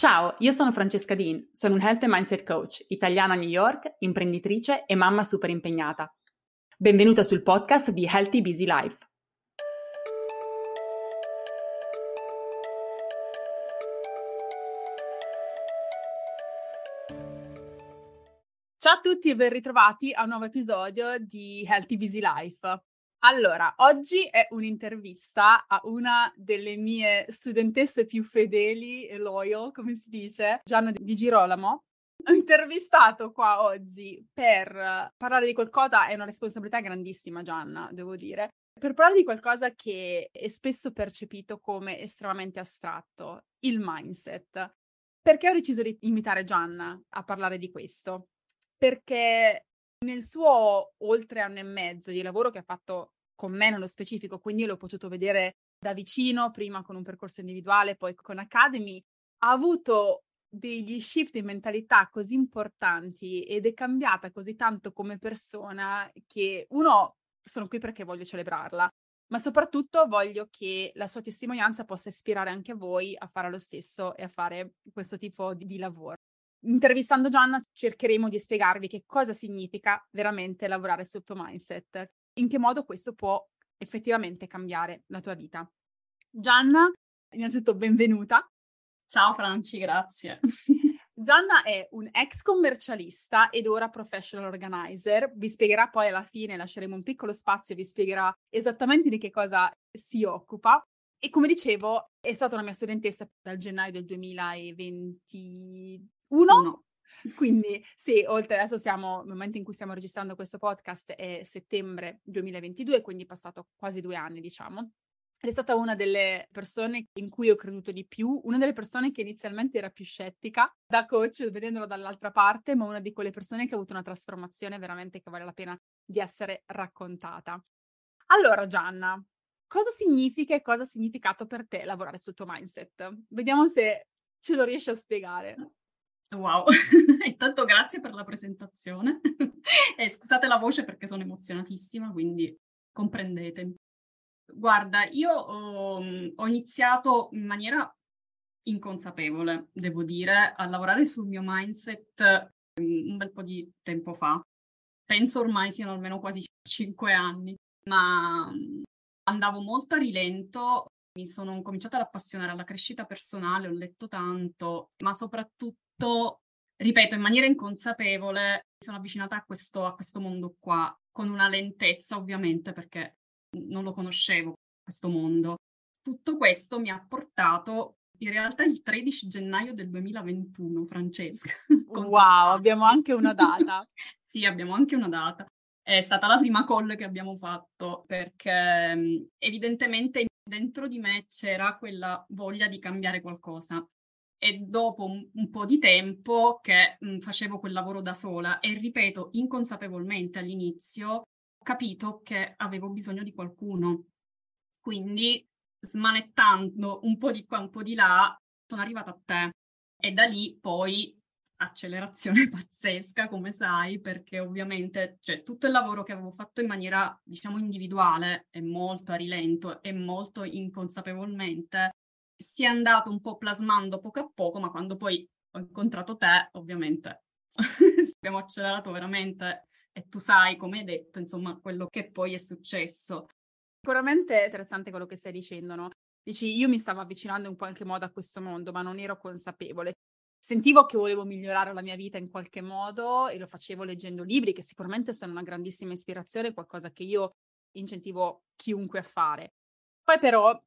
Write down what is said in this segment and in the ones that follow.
Ciao, io sono Francesca Dean, sono un Health and Mindset Coach, italiana a New York, imprenditrice e mamma super impegnata. Benvenuta sul podcast di Healthy Busy Life. Ciao a tutti e ben ritrovati a un nuovo episodio di Healthy Busy Life. Allora, oggi è un'intervista a una delle mie studentesse più fedeli e loyal, come si dice, Gianna Di Girolamo. Ho intervistato qua oggi per parlare di qualcosa, è una responsabilità grandissima, Gianna, devo dire, per parlare di qualcosa che è spesso percepito come estremamente astratto, il mindset. Perché ho deciso di invitare Gianna a parlare di questo? Perché nel suo oltre anno e mezzo di lavoro che ha fatto con me nello specifico, quindi l'ho potuto vedere da vicino, prima con un percorso individuale, poi con Academy, ha avuto degli shift in mentalità così importanti ed è cambiata così tanto come persona che uno sono qui perché voglio celebrarla, ma soprattutto voglio che la sua testimonianza possa ispirare anche voi a fare lo stesso e a fare questo tipo di, di lavoro. Intervistando Gianna cercheremo di spiegarvi che cosa significa veramente lavorare sul tuo mindset, in che modo questo può effettivamente cambiare la tua vita. Gianna, innanzitutto benvenuta. Ciao Franci, grazie. Gianna è un ex commercialista ed ora professional organizer. Vi spiegherà poi alla fine, lasceremo un piccolo spazio e vi spiegherà esattamente di che cosa si occupa. E come dicevo, è stata una mia studentessa dal gennaio del 2021. Uno. Quindi sì, oltre adesso siamo, nel momento in cui stiamo registrando questo podcast è settembre 2022, quindi è passato quasi due anni, diciamo. Ed è stata una delle persone in cui ho creduto di più, una delle persone che inizialmente era più scettica da coach, vedendolo dall'altra parte, ma una di quelle persone che ha avuto una trasformazione veramente che vale la pena di essere raccontata. Allora, Gianna, cosa significa e cosa ha significato per te lavorare sul tuo mindset? Vediamo se ce lo riesci a spiegare. Wow, intanto grazie per la presentazione. e scusate la voce perché sono emozionatissima, quindi comprendete. Guarda, io ho, ho iniziato in maniera inconsapevole, devo dire, a lavorare sul mio mindset un bel po' di tempo fa. Penso ormai siano almeno quasi cinque anni, ma andavo molto a rilento mi sono cominciata ad appassionare alla crescita personale, ho letto tanto, ma soprattutto, ripeto, in maniera inconsapevole, mi sono avvicinata a questo, a questo mondo qua, con una lentezza ovviamente perché non lo conoscevo, questo mondo. Tutto questo mi ha portato in realtà il 13 gennaio del 2021, Francesca. Wow, abbiamo anche una data. sì, abbiamo anche una data. È stata la prima call che abbiamo fatto perché evidentemente dentro di me c'era quella voglia di cambiare qualcosa. E dopo un, un po' di tempo che mh, facevo quel lavoro da sola e ripeto, inconsapevolmente all'inizio, ho capito che avevo bisogno di qualcuno. Quindi, smanettando un po' di qua, un po' di là, sono arrivata a te. E da lì poi accelerazione pazzesca, come sai, perché ovviamente cioè, tutto il lavoro che avevo fatto in maniera, diciamo, individuale e molto a rilento e molto inconsapevolmente si è andato un po' plasmando poco a poco, ma quando poi ho incontrato te, ovviamente abbiamo accelerato veramente e tu sai, come hai detto, insomma, quello che poi è successo. Sicuramente è interessante quello che stai dicendo, no? Dici, io mi stavo avvicinando in qualche modo a questo mondo, ma non ero consapevole sentivo che volevo migliorare la mia vita in qualche modo e lo facevo leggendo libri che sicuramente sono una grandissima ispirazione, qualcosa che io incentivo chiunque a fare. Poi però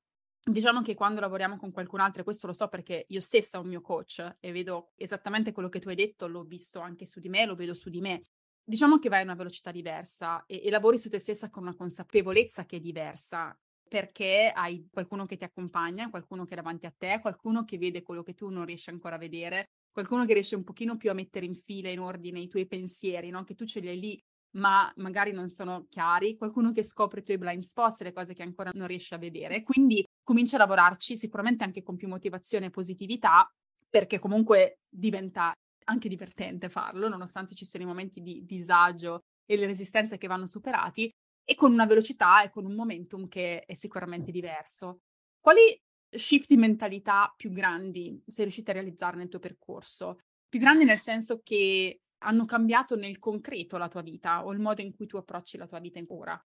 diciamo che quando lavoriamo con qualcun altro, e questo lo so perché io stessa ho un mio coach e vedo esattamente quello che tu hai detto, l'ho visto anche su di me, lo vedo su di me. Diciamo che vai a una velocità diversa e, e lavori su te stessa con una consapevolezza che è diversa perché hai qualcuno che ti accompagna, qualcuno che è davanti a te, qualcuno che vede quello che tu non riesci ancora a vedere, qualcuno che riesce un pochino più a mettere in fila, in ordine i tuoi pensieri, no? che tu ce li hai lì, ma magari non sono chiari, qualcuno che scopre i tuoi blind spots, le cose che ancora non riesci a vedere. Quindi comincia a lavorarci sicuramente anche con più motivazione e positività, perché comunque diventa anche divertente farlo, nonostante ci siano i momenti di disagio e le resistenze che vanno superati, e con una velocità e con un momentum che è sicuramente diverso. Quali shift di mentalità più grandi sei riuscita a realizzare nel tuo percorso? Più grandi nel senso che hanno cambiato nel concreto la tua vita o il modo in cui tu approcci la tua vita ora?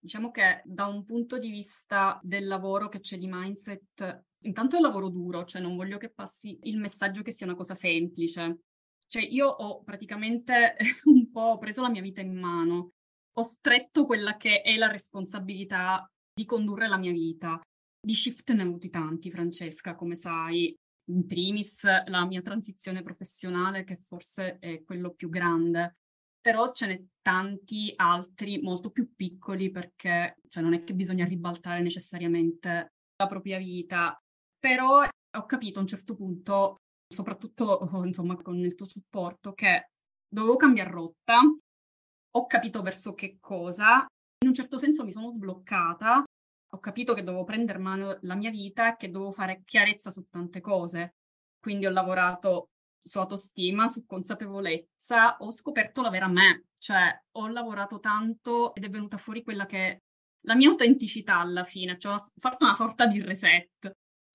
Diciamo che da un punto di vista del lavoro che c'è di mindset, intanto è un lavoro duro, cioè non voglio che passi il messaggio che sia una cosa semplice. Cioè io ho praticamente un po' preso la mia vita in mano, ho stretto quella che è la responsabilità di condurre la mia vita. Di shift ne ho avuti tanti, Francesca, come sai. In primis la mia transizione professionale, che forse è quello più grande però ce n'è tanti altri molto più piccoli perché cioè, non è che bisogna ribaltare necessariamente la propria vita, però ho capito a un certo punto, soprattutto insomma con il tuo supporto, che dovevo cambiare rotta, ho capito verso che cosa, in un certo senso mi sono sbloccata, ho capito che dovevo prendere mano la mia vita e che dovevo fare chiarezza su tante cose. Quindi ho lavorato su autostima, su consapevolezza, ho scoperto la vera me, cioè ho lavorato tanto ed è venuta fuori quella che è la mia autenticità alla fine, cioè ho fatto una sorta di reset.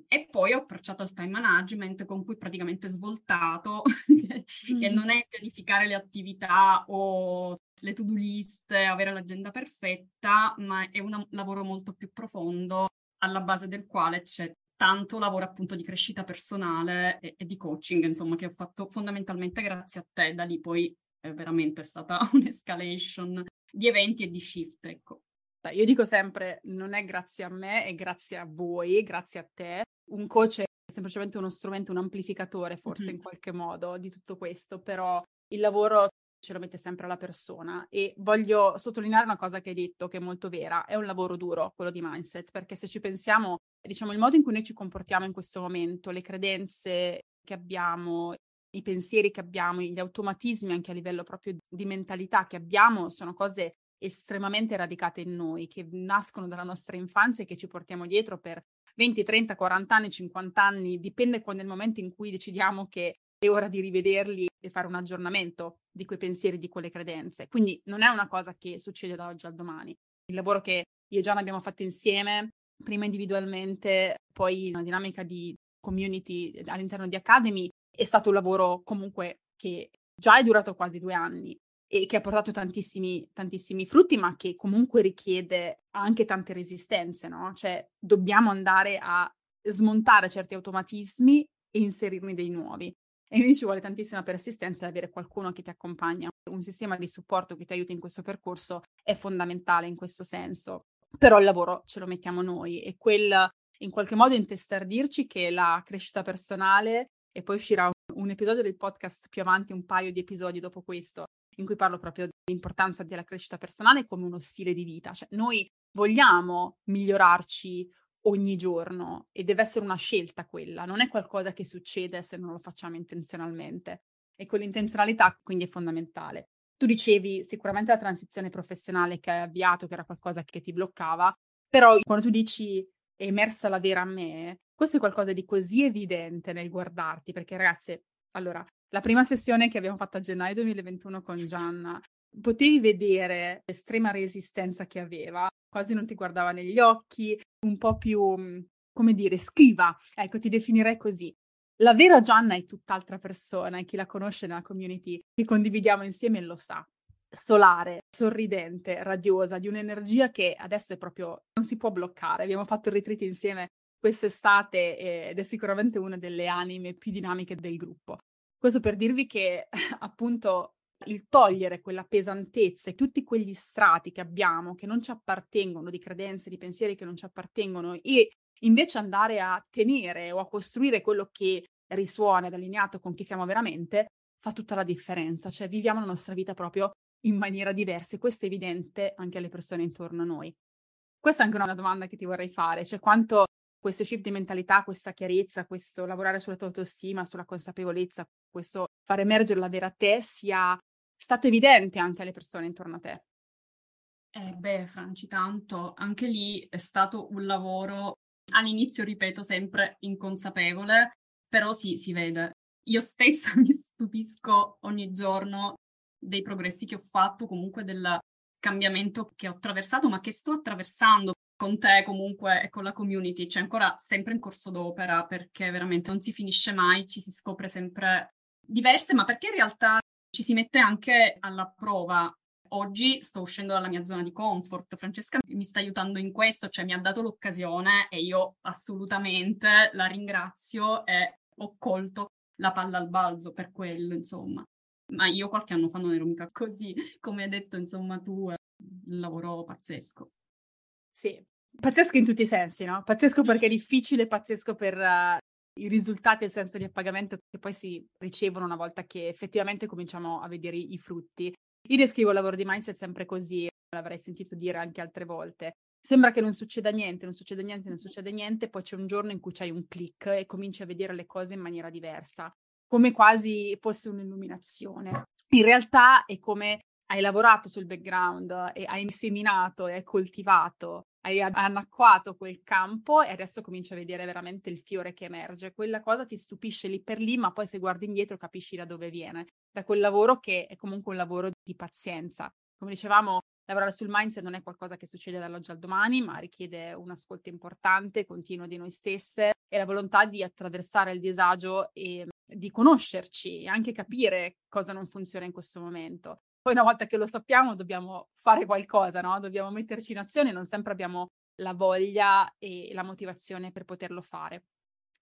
E poi ho approcciato al time management con cui praticamente svoltato, mm. che non è pianificare le attività o le to-do list, avere l'agenda perfetta, ma è un lavoro molto più profondo alla base del quale c'è tanto lavoro appunto di crescita personale e, e, di coaching, insomma, che ho fatto fondamentalmente grazie a te. Da lì poi è veramente stata un'escalation di eventi e di shift, ecco. Io dico sempre, non è grazie a me, è grazie a voi, grazie a te. Un coach è semplicemente uno strumento, un amplificatore forse mm-hmm. in qualche modo di tutto questo, però il lavoro ce lo mette sempre alla persona. E voglio sottolineare una cosa che hai detto che è molto vera, è un lavoro duro quello di mindset, perché se ci pensiamo, diciamo il modo in cui noi ci comportiamo in questo momento, le credenze che abbiamo, i pensieri che abbiamo, gli automatismi anche a livello proprio di mentalità che abbiamo sono cose estremamente radicate in noi, che nascono dalla nostra infanzia e che ci portiamo dietro per 20, 30, 40 anni, 50 anni, dipende quando è il momento in cui decidiamo che è ora di rivederli e fare un aggiornamento di quei pensieri, di quelle credenze. Quindi non è una cosa che succede da oggi al domani. Il lavoro che io e Gian abbiamo fatto insieme, prima individualmente, poi una dinamica di community all'interno di Academy, è stato un lavoro comunque che già è durato quasi due anni e che ha portato tantissimi, tantissimi frutti, ma che comunque richiede anche tante resistenze, no? Cioè dobbiamo andare a smontare certi automatismi e inserirne dei nuovi. E quindi ci vuole tantissima persistenza e avere qualcuno che ti accompagna. Un sistema di supporto che ti aiuta in questo percorso è fondamentale in questo senso. Però il lavoro ce lo mettiamo noi e quel in qualche modo intestardirci che la crescita personale e poi uscirà un episodio del podcast più avanti, un paio di episodi dopo questo, in cui parlo proprio dell'importanza della crescita personale come uno stile di vita. Cioè, noi vogliamo migliorarci ogni giorno e deve essere una scelta quella, non è qualcosa che succede se non lo facciamo intenzionalmente e quell'intenzionalità quindi è fondamentale. Tu dicevi sicuramente la transizione professionale che hai avviato, che era qualcosa che ti bloccava, però quando tu dici è emersa la vera me, questo è qualcosa di così evidente nel guardarti, perché ragazzi, allora, la prima sessione che abbiamo fatto a gennaio 2021 con Gianna, potevi vedere l'estrema resistenza che aveva, quasi non ti guardava negli occhi, un po' più, mhmm, come dire, schiva. Ecco, ti definirei così. La vera Gianna è tutt'altra persona e chi la conosce nella community che condividiamo insieme lo sa. Solare, sorridente, radiosa, di un'energia che adesso è proprio non si può bloccare. Abbiamo fatto il retreat insieme quest'estate ed è sicuramente una delle anime più dinamiche del gruppo. Questo per dirvi che appunto il togliere quella pesantezza e tutti quegli strati che abbiamo, che non ci appartengono, di credenze, di pensieri che non ci appartengono, e invece andare a tenere o a costruire quello che risuona ed allineato con chi siamo veramente, fa tutta la differenza. Cioè viviamo la nostra vita proprio in maniera diversa e questo è evidente anche alle persone intorno a noi. Questa è anche una domanda che ti vorrei fare, cioè quanto questo shift di mentalità, questa chiarezza, questo lavorare sulla tua autostima, sulla consapevolezza, questo far emergere la vera te sia stato evidente anche alle persone intorno a te? Eh beh, Franci, tanto. Anche lì è stato un lavoro, all'inizio, ripeto, sempre inconsapevole, però sì, si vede. Io stessa mi stupisco ogni giorno dei progressi che ho fatto, comunque del cambiamento che ho attraversato, ma che sto attraversando. con te comunque e con la community c'è ancora sempre in corso d'opera perché veramente non si finisce mai, ci si scopre sempre diverse, ma perché in realtà ci si mette anche alla prova. Oggi sto uscendo dalla mia zona di comfort, Francesca mi sta aiutando in questo, cioè mi ha dato l'occasione e io assolutamente la ringrazio e ho colto la palla al balzo per quello, insomma. Ma io qualche anno fa non ero mica così, come hai detto, insomma, tu, eh, un lavoro pazzesco. Sì, pazzesco in tutti i sensi, no? Pazzesco perché è difficile, pazzesco per uh, i risultati e il senso di appagamento che poi si ricevono una volta che effettivamente cominciamo a vedere i, frutti. Io descrivo il lavoro di mindset sempre così, l'avrei sentito dire anche altre volte. Sembra che non succeda niente, non succede niente, non succede niente, poi c'è un giorno in cui c'hai un click e cominci a vedere le cose in maniera diversa, come quasi fosse un'illuminazione. In realtà è come hai lavorato sul background e hai seminato e hai coltivato, hai annacquato quel campo e adesso cominci a vedere veramente il fiore che emerge. Quella cosa ti stupisce lì per lì, ma poi se guardi indietro capisci da dove viene, da quel lavoro che è comunque un lavoro di pazienza. Come dicevamo, lavorare sul mindset non è qualcosa che succede dall'oggi al domani, ma richiede un ascolto importante, continuo di noi stesse e la volontà di attraversare il disagio e di conoscerci e anche capire cosa non funziona in questo momento. Poi una volta che lo sappiamo dobbiamo fare qualcosa, no? Dobbiamo metterci in azione, non sempre abbiamo la voglia e la motivazione per poterlo fare.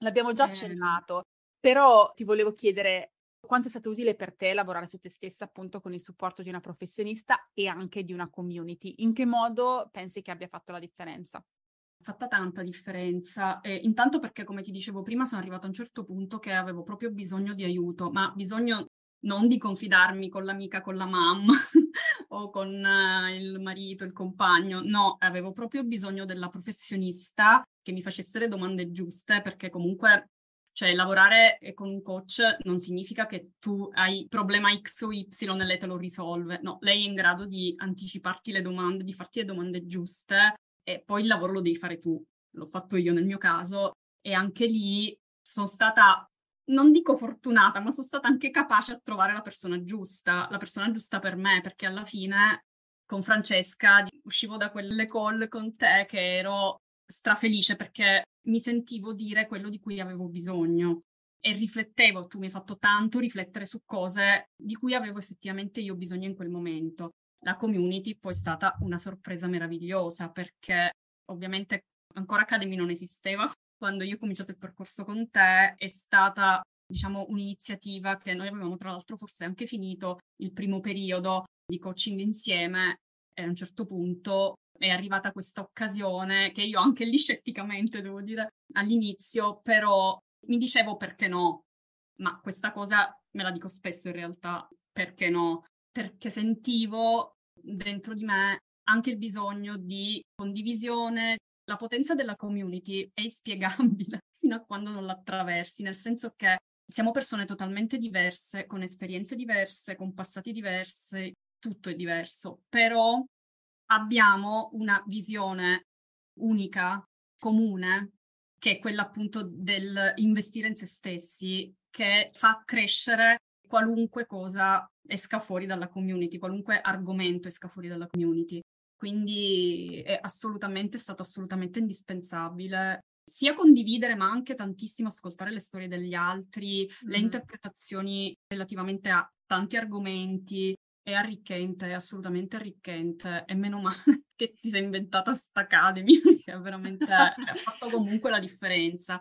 L'abbiamo già eh. accennato, però ti volevo chiedere quanto è stato utile per te lavorare su te stessa appunto con il supporto di una professionista e anche di una community. In che modo pensi che abbia fatto la differenza? fatta tanta differenza. Eh, intanto perché, come ti dicevo prima, sono arrivata a un certo punto che avevo proprio bisogno di aiuto, ma bisogno non di confidarmi con l'amica, con la mamma o con uh, il marito, il compagno, no, avevo proprio bisogno della professionista che mi facesse le domande giuste perché comunque cioè, lavorare con un coach non significa che tu hai problema X o Y e lei te lo risolve. No, lei è in grado di anticiparti le domande, di farti le domande giuste e poi il lavoro lo devi fare tu. L'ho fatto io nel mio caso e anche lì sono stata non dico fortunata, ma sono stata anche capace a trovare la persona giusta, la persona giusta per me, perché alla fine con Francesca uscivo da quelle call con te che ero strafelice perché mi sentivo dire quello di cui avevo bisogno e riflettevo, tu mi hai fatto tanto riflettere su cose di cui avevo effettivamente io bisogno in quel momento. La community poi è stata una sorpresa meravigliosa perché ovviamente ancora Academy non esisteva, quando io ho cominciato il percorso con te è stata, diciamo, un'iniziativa che noi avevamo tra l'altro forse anche finito il primo periodo di coaching insieme e a un certo punto è arrivata questa occasione che io anche lì scetticamente devo dire all'inizio, però mi dicevo perché no, ma questa cosa me la dico spesso in realtà, perché no? Perché sentivo dentro di me anche il bisogno di condivisione, la potenza della community è inspiegabile fino a quando non l'attraversi, nel senso che siamo persone totalmente diverse, con esperienze diverse, con passati diversi, tutto è diverso, però abbiamo una visione unica, comune, che è quella appunto dell'investire in se stessi, che fa crescere qualunque cosa esca fuori dalla community, qualunque argomento esca fuori dalla community. Quindi è assolutamente è stato assolutamente indispensabile sia condividere, ma anche tantissimo ascoltare le storie degli altri, mm-hmm. le interpretazioni relativamente a tanti argomenti. È arricchente, è assolutamente arricchente. E meno male che ti sei inventata sta Academy, perché veramente cioè, ha fatto comunque la differenza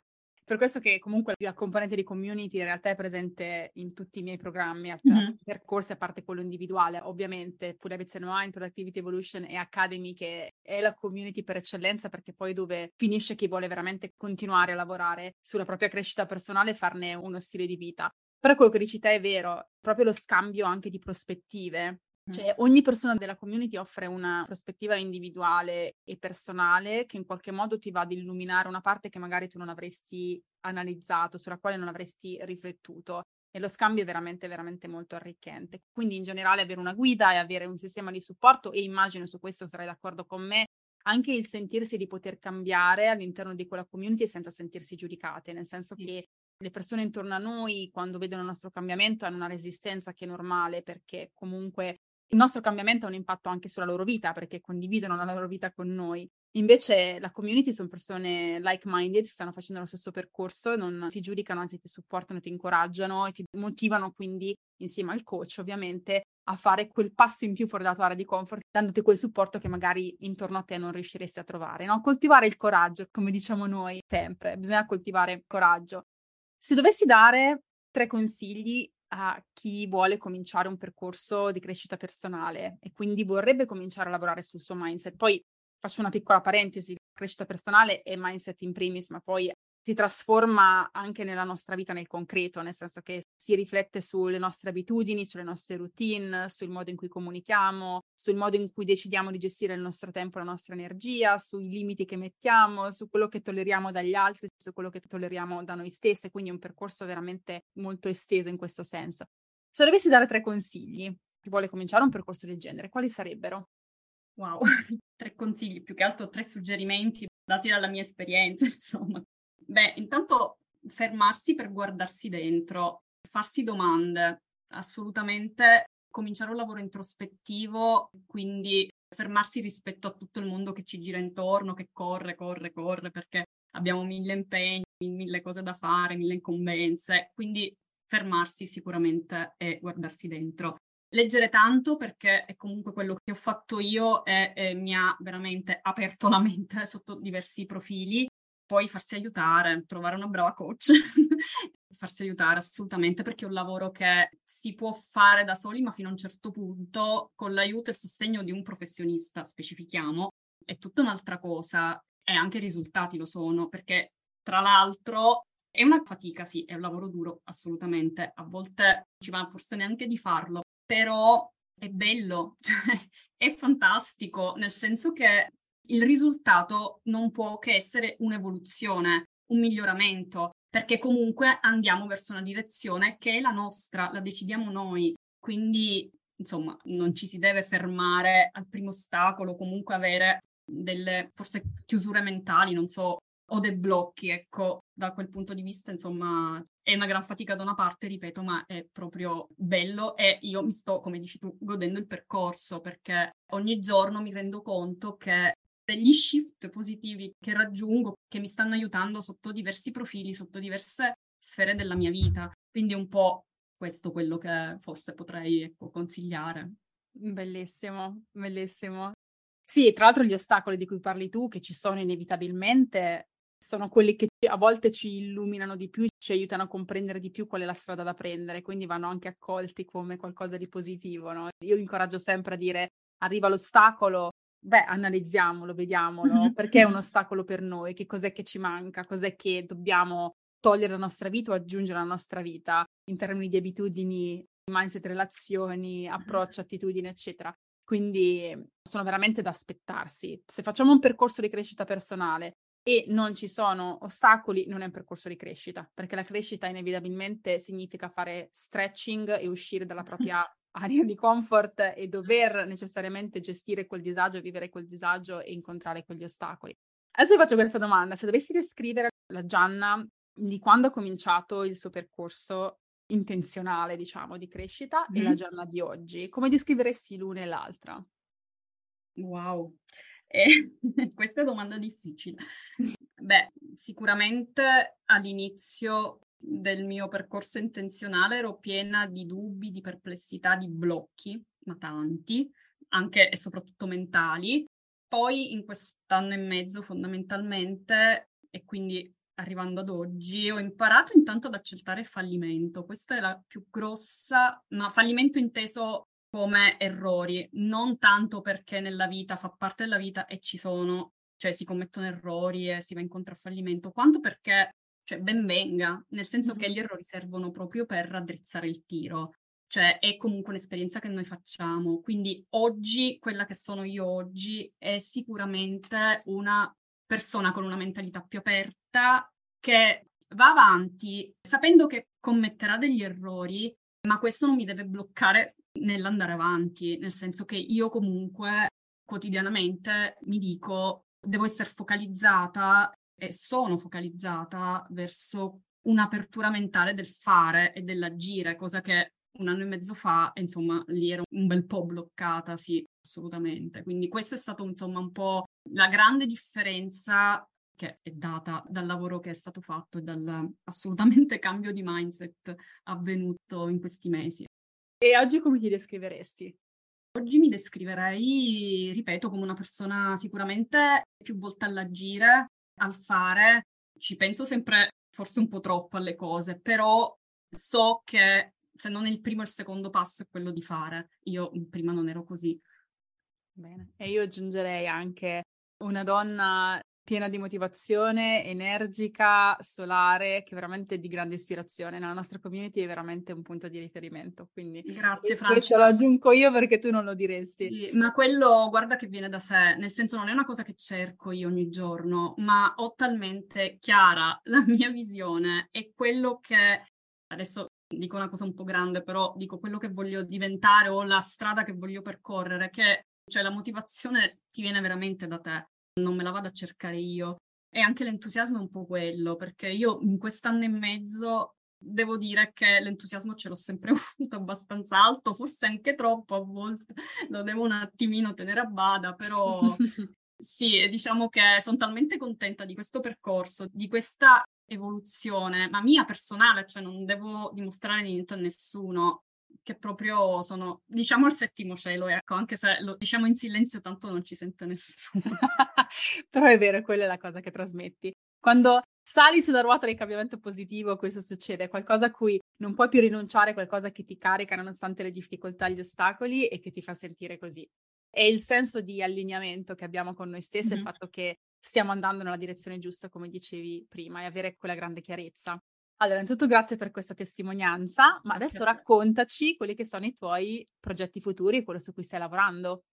per questo che comunque la componente di community in realtà è presente in tutti i miei programmi, mm-hmm. percorsi a parte quello individuale, ovviamente Full Habits and Mind, Productivity Evolution e Academy che è la community per eccellenza perché poi dove finisce chi vuole veramente continuare a lavorare sulla propria crescita personale e farne uno stile di vita. Però quello che dici te è vero, proprio lo scambio anche di prospettive cioè, ogni persona della community offre una prospettiva individuale e personale che in qualche modo ti va ad illuminare una parte che magari tu non avresti analizzato, sulla quale non avresti riflettuto. E lo scambio è veramente, veramente molto arricchente. Quindi, in generale, avere una guida e avere un sistema di supporto, e immagino su questo sarai d'accordo con me, anche il sentirsi di poter cambiare all'interno di quella community senza sentirsi giudicate, nel senso sì. che le persone intorno a noi, quando vedono il nostro cambiamento, hanno una resistenza che è normale perché comunque il nostro cambiamento ha un impatto anche sulla loro vita perché condividono la loro vita con noi. Invece la community sono persone like-minded, stanno facendo lo stesso percorso, non ti giudicano, anzi ti supportano, ti incoraggiano e ti motivano quindi insieme al coach ovviamente a fare quel passo in più fuori dalla tua area di comfort, dandoti quel supporto che magari intorno a te non riusciresti a trovare. No? Coltivare il coraggio, come diciamo noi sempre, bisogna coltivare il coraggio. Se dovessi dare tre consigli a chi vuole cominciare un percorso di crescita personale e quindi vorrebbe cominciare a lavorare sul suo mindset, poi faccio una piccola parentesi, crescita personale e mindset in primis, ma poi si trasforma anche nella nostra vita nel concreto, nel senso che si riflette sulle nostre abitudini, sulle nostre routine, sul modo in cui comunichiamo, sul modo in cui decidiamo di gestire il nostro tempo, la nostra energia, sui limiti che mettiamo, su quello che tolleriamo dagli altri, su quello che tolleriamo da noi stessi, quindi è un percorso veramente molto esteso in questo senso. Se dovessi dare tre consigli, chi vuole cominciare un percorso del genere, quali sarebbero? Wow, tre consigli, più che altro tre suggerimenti dati dalla mia esperienza, insomma. Beh, intanto fermarsi per guardarsi dentro, farsi domande, assolutamente cominciare un lavoro introspettivo, quindi fermarsi rispetto a tutto il mondo che ci gira intorno, che corre, corre, corre, perché abbiamo mille impegni, mille cose da fare, mille incombenze, quindi fermarsi sicuramente e guardarsi dentro. Leggere tanto perché è comunque quello che ho fatto io e, e mi ha veramente aperto la mente sotto diversi profili. Poi farsi aiutare, trovare una brava coach, farsi aiutare assolutamente perché è un lavoro che si può fare da soli, ma fino a un certo punto con l'aiuto e il sostegno di un professionista, specifichiamo, è tutta un'altra cosa e anche i risultati lo sono, perché tra l'altro è una fatica, sì, è un lavoro duro, assolutamente. A volte ci va forse neanche di farlo, però è bello, cioè è fantastico, nel senso che il risultato non può che essere un'evoluzione, un miglioramento, perché comunque andiamo verso una direzione che è la nostra, la decidiamo noi. Quindi, insomma, non ci si deve fermare al primo ostacolo, comunque avere delle forse chiusure mentali, non so, o dei blocchi, ecco, da quel punto di vista, insomma, è una gran fatica da una parte, ripeto, ma è proprio bello e io mi sto, come dici tu, godendo il percorso perché ogni giorno mi rendo conto che degli shift positivi che raggiungo, che mi stanno aiutando sotto diversi profili, sotto diverse sfere della mia vita. Quindi è un po' questo quello che forse potrei ecco, consigliare. Bellissimo, bellissimo. Sì, tra l'altro gli ostacoli di cui parli tu, che ci sono inevitabilmente, sono quelli che a volte ci illuminano di più, ci aiutano a comprendere di più qual è la strada da prendere, quindi vanno anche accolti come qualcosa di positivo. No? Io incoraggio sempre a dire arriva l'ostacolo, beh, analizziamolo, vediamolo, perché è un ostacolo per noi, che cos'è che ci manca, cos'è che dobbiamo togliere dalla nostra vita o aggiungere alla nostra vita in termini di abitudini, mindset, relazioni, approccio, attitudini, eccetera. Quindi sono veramente da aspettarsi. Se facciamo un percorso di crescita personale e non ci sono ostacoli, non è un percorso di crescita, perché la crescita inevitabilmente significa fare stretching e uscire dalla propria area di comfort e dover necessariamente gestire quel disagio, vivere quel disagio e incontrare quegli ostacoli. Adesso vi faccio questa domanda, se dovessi descrivere la Gianna di quando ha cominciato il suo percorso intenzionale, diciamo, di crescita mm-hmm. e la Gianna di oggi, come descriveresti l'una e l'altra? Wow, eh, questa è una domanda difficile. Beh, sicuramente all'inizio del mio percorso intenzionale ero piena di dubbi, di perplessità, di blocchi, ma tanti, anche e soprattutto mentali. Poi in quest'anno e mezzo fondamentalmente, e quindi arrivando ad oggi, ho imparato intanto ad accettare fallimento. Questa è la più grossa, ma fallimento inteso come errori, non tanto perché nella vita fa parte della vita e ci sono, cioè si commettono errori e si va incontro a fallimento, quanto perché, cioè, ben venga, nel senso che gli errori servono proprio per raddrizzare il tiro, cioè è comunque un'esperienza che noi facciamo. Quindi oggi, quella che sono io oggi, è sicuramente una persona con una mentalità più aperta che va avanti sapendo che commetterà degli errori, ma questo non mi deve bloccare nell'andare avanti, nel senso che io comunque quotidianamente mi dico devo essere focalizzata e sono focalizzata verso un'apertura mentale del fare e dell'agire, cosa che un anno e mezzo fa, insomma, lì ero un bel po' bloccata, sì, assolutamente. Quindi questo è stato, insomma, un po' la grande differenza che è data dal lavoro che è stato fatto e dal assolutamente cambio di mindset avvenuto in questi mesi. E oggi come ti descriveresti? Oggi mi descriverei, ripeto, come una persona sicuramente più volta all'agire, al fare. Ci penso sempre forse un po' troppo alle cose, però so che se non il primo, il secondo passo è quello di fare. Io prima non ero così. Bene, e io aggiungerei anche una donna piena di motivazione, energica, solare, che veramente è di grande ispirazione. Nella nostra community è veramente un punto di riferimento. Quindi grazie Francia. Questo lo aggiungo io perché tu non lo diresti. Sì, ma quello guarda che viene da sé, nel senso non è una cosa che cerco io ogni giorno, ma ho talmente chiara la mia visione e quello che adesso dico una cosa un po' grande, però dico quello che voglio diventare o la strada che voglio percorrere, che cioè la motivazione ti viene veramente da te non me la vado a cercare io. E anche l'entusiasmo è un po' quello, perché io in quest'anno e mezzo devo dire che l'entusiasmo ce l'ho sempre avuto abbastanza alto, forse anche troppo a volte, lo devo un attimino tenere a bada, però sì, diciamo che sono talmente contenta di questo percorso, di questa evoluzione, ma mia personale, cioè non devo dimostrare niente a nessuno, che proprio sono, diciamo, al settimo cielo, ecco, anche se lo diciamo in silenzio, tanto non ci sente nessuno. Però è vero, quella è la cosa che trasmetti. Quando sali sulla ruota del cambiamento positivo, questo succede, qualcosa a cui non puoi più rinunciare, qualcosa che ti carica nonostante le difficoltà, gli ostacoli e che ti fa sentire così. E il senso di allineamento che abbiamo con noi stessi, mm-hmm. il fatto che stiamo andando nella direzione giusta, come dicevi prima, e avere quella grande chiarezza. Allora, innanzitutto grazie per questa testimonianza, ma adesso raccontaci quelli che sono i tuoi progetti futuri, quello su cui stai lavorando.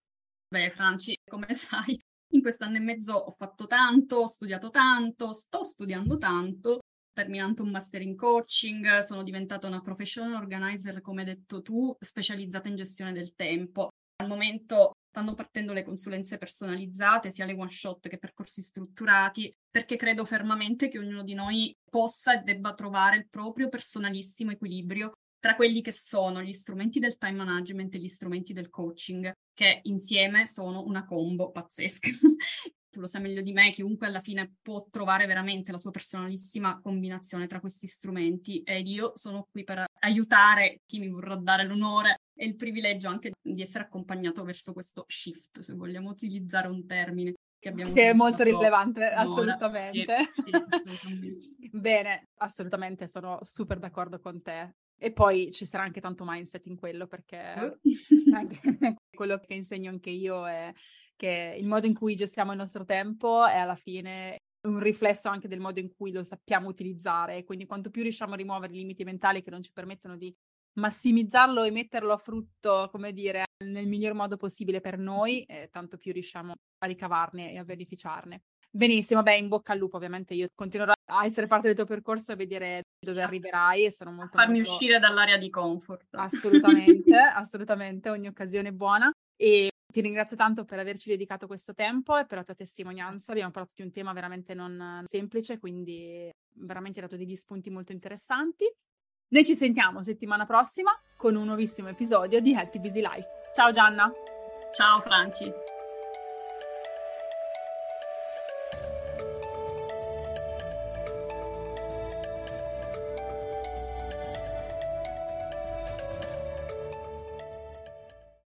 Beh, Franci, come sai, in quest'anno e mezzo ho fatto tanto, ho studiato tanto, sto studiando tanto, terminato un master in coaching, sono diventata una professional organizer, come hai detto tu, specializzata in gestione del tempo. Al momento stanno partendo le consulenze personalizzate, sia le one shot che percorsi strutturati, perché credo fermamente che ognuno di noi possa e debba trovare il proprio personalissimo equilibrio tra quelli che sono gli strumenti del time management e gli strumenti del coaching, che insieme sono una combo pazzesca. tu lo sai meglio di me, chiunque alla fine può trovare veramente la sua personalissima combinazione tra questi strumenti ed io sono qui per aiutare chi mi vorrà dare l'onore e il privilegio anche di essere accompagnato verso questo shift, se vogliamo utilizzare un termine che abbiamo che è molto rilevante, assolutamente. Sì, sì, assolutamente. Bene, assolutamente, sono super d'accordo con te. E poi ci sarà anche tanto mindset in quello, perché quello che insegno anche io è che il modo in cui gestiamo il nostro tempo è alla fine un riflesso anche del modo in cui lo sappiamo utilizzare. Quindi quanto più riusciamo a rimuovere i limiti mentali che non ci permettono di massimizzarlo e metterlo a frutto, come dire, nel miglior modo possibile per noi, eh, tanto più riusciamo a ricavarne e a beneficiarne. Benissimo, beh, in bocca al lupo, ovviamente io continuerò a essere parte del tuo percorso e vedere dove arriverai e sono molto... Farmi molto... uscire dall'area di comfort. Assolutamente, assolutamente, ogni occasione è buona e ti ringrazio tanto per averci dedicato questo tempo e per la tua testimonianza. Abbiamo parlato di un tema veramente non semplice, quindi veramente hai dato degli spunti molto interessanti. Noi ci sentiamo settimana prossima con un nuovissimo episodio di Healthy Busy Life. Ciao Gianna! Ciao Franci!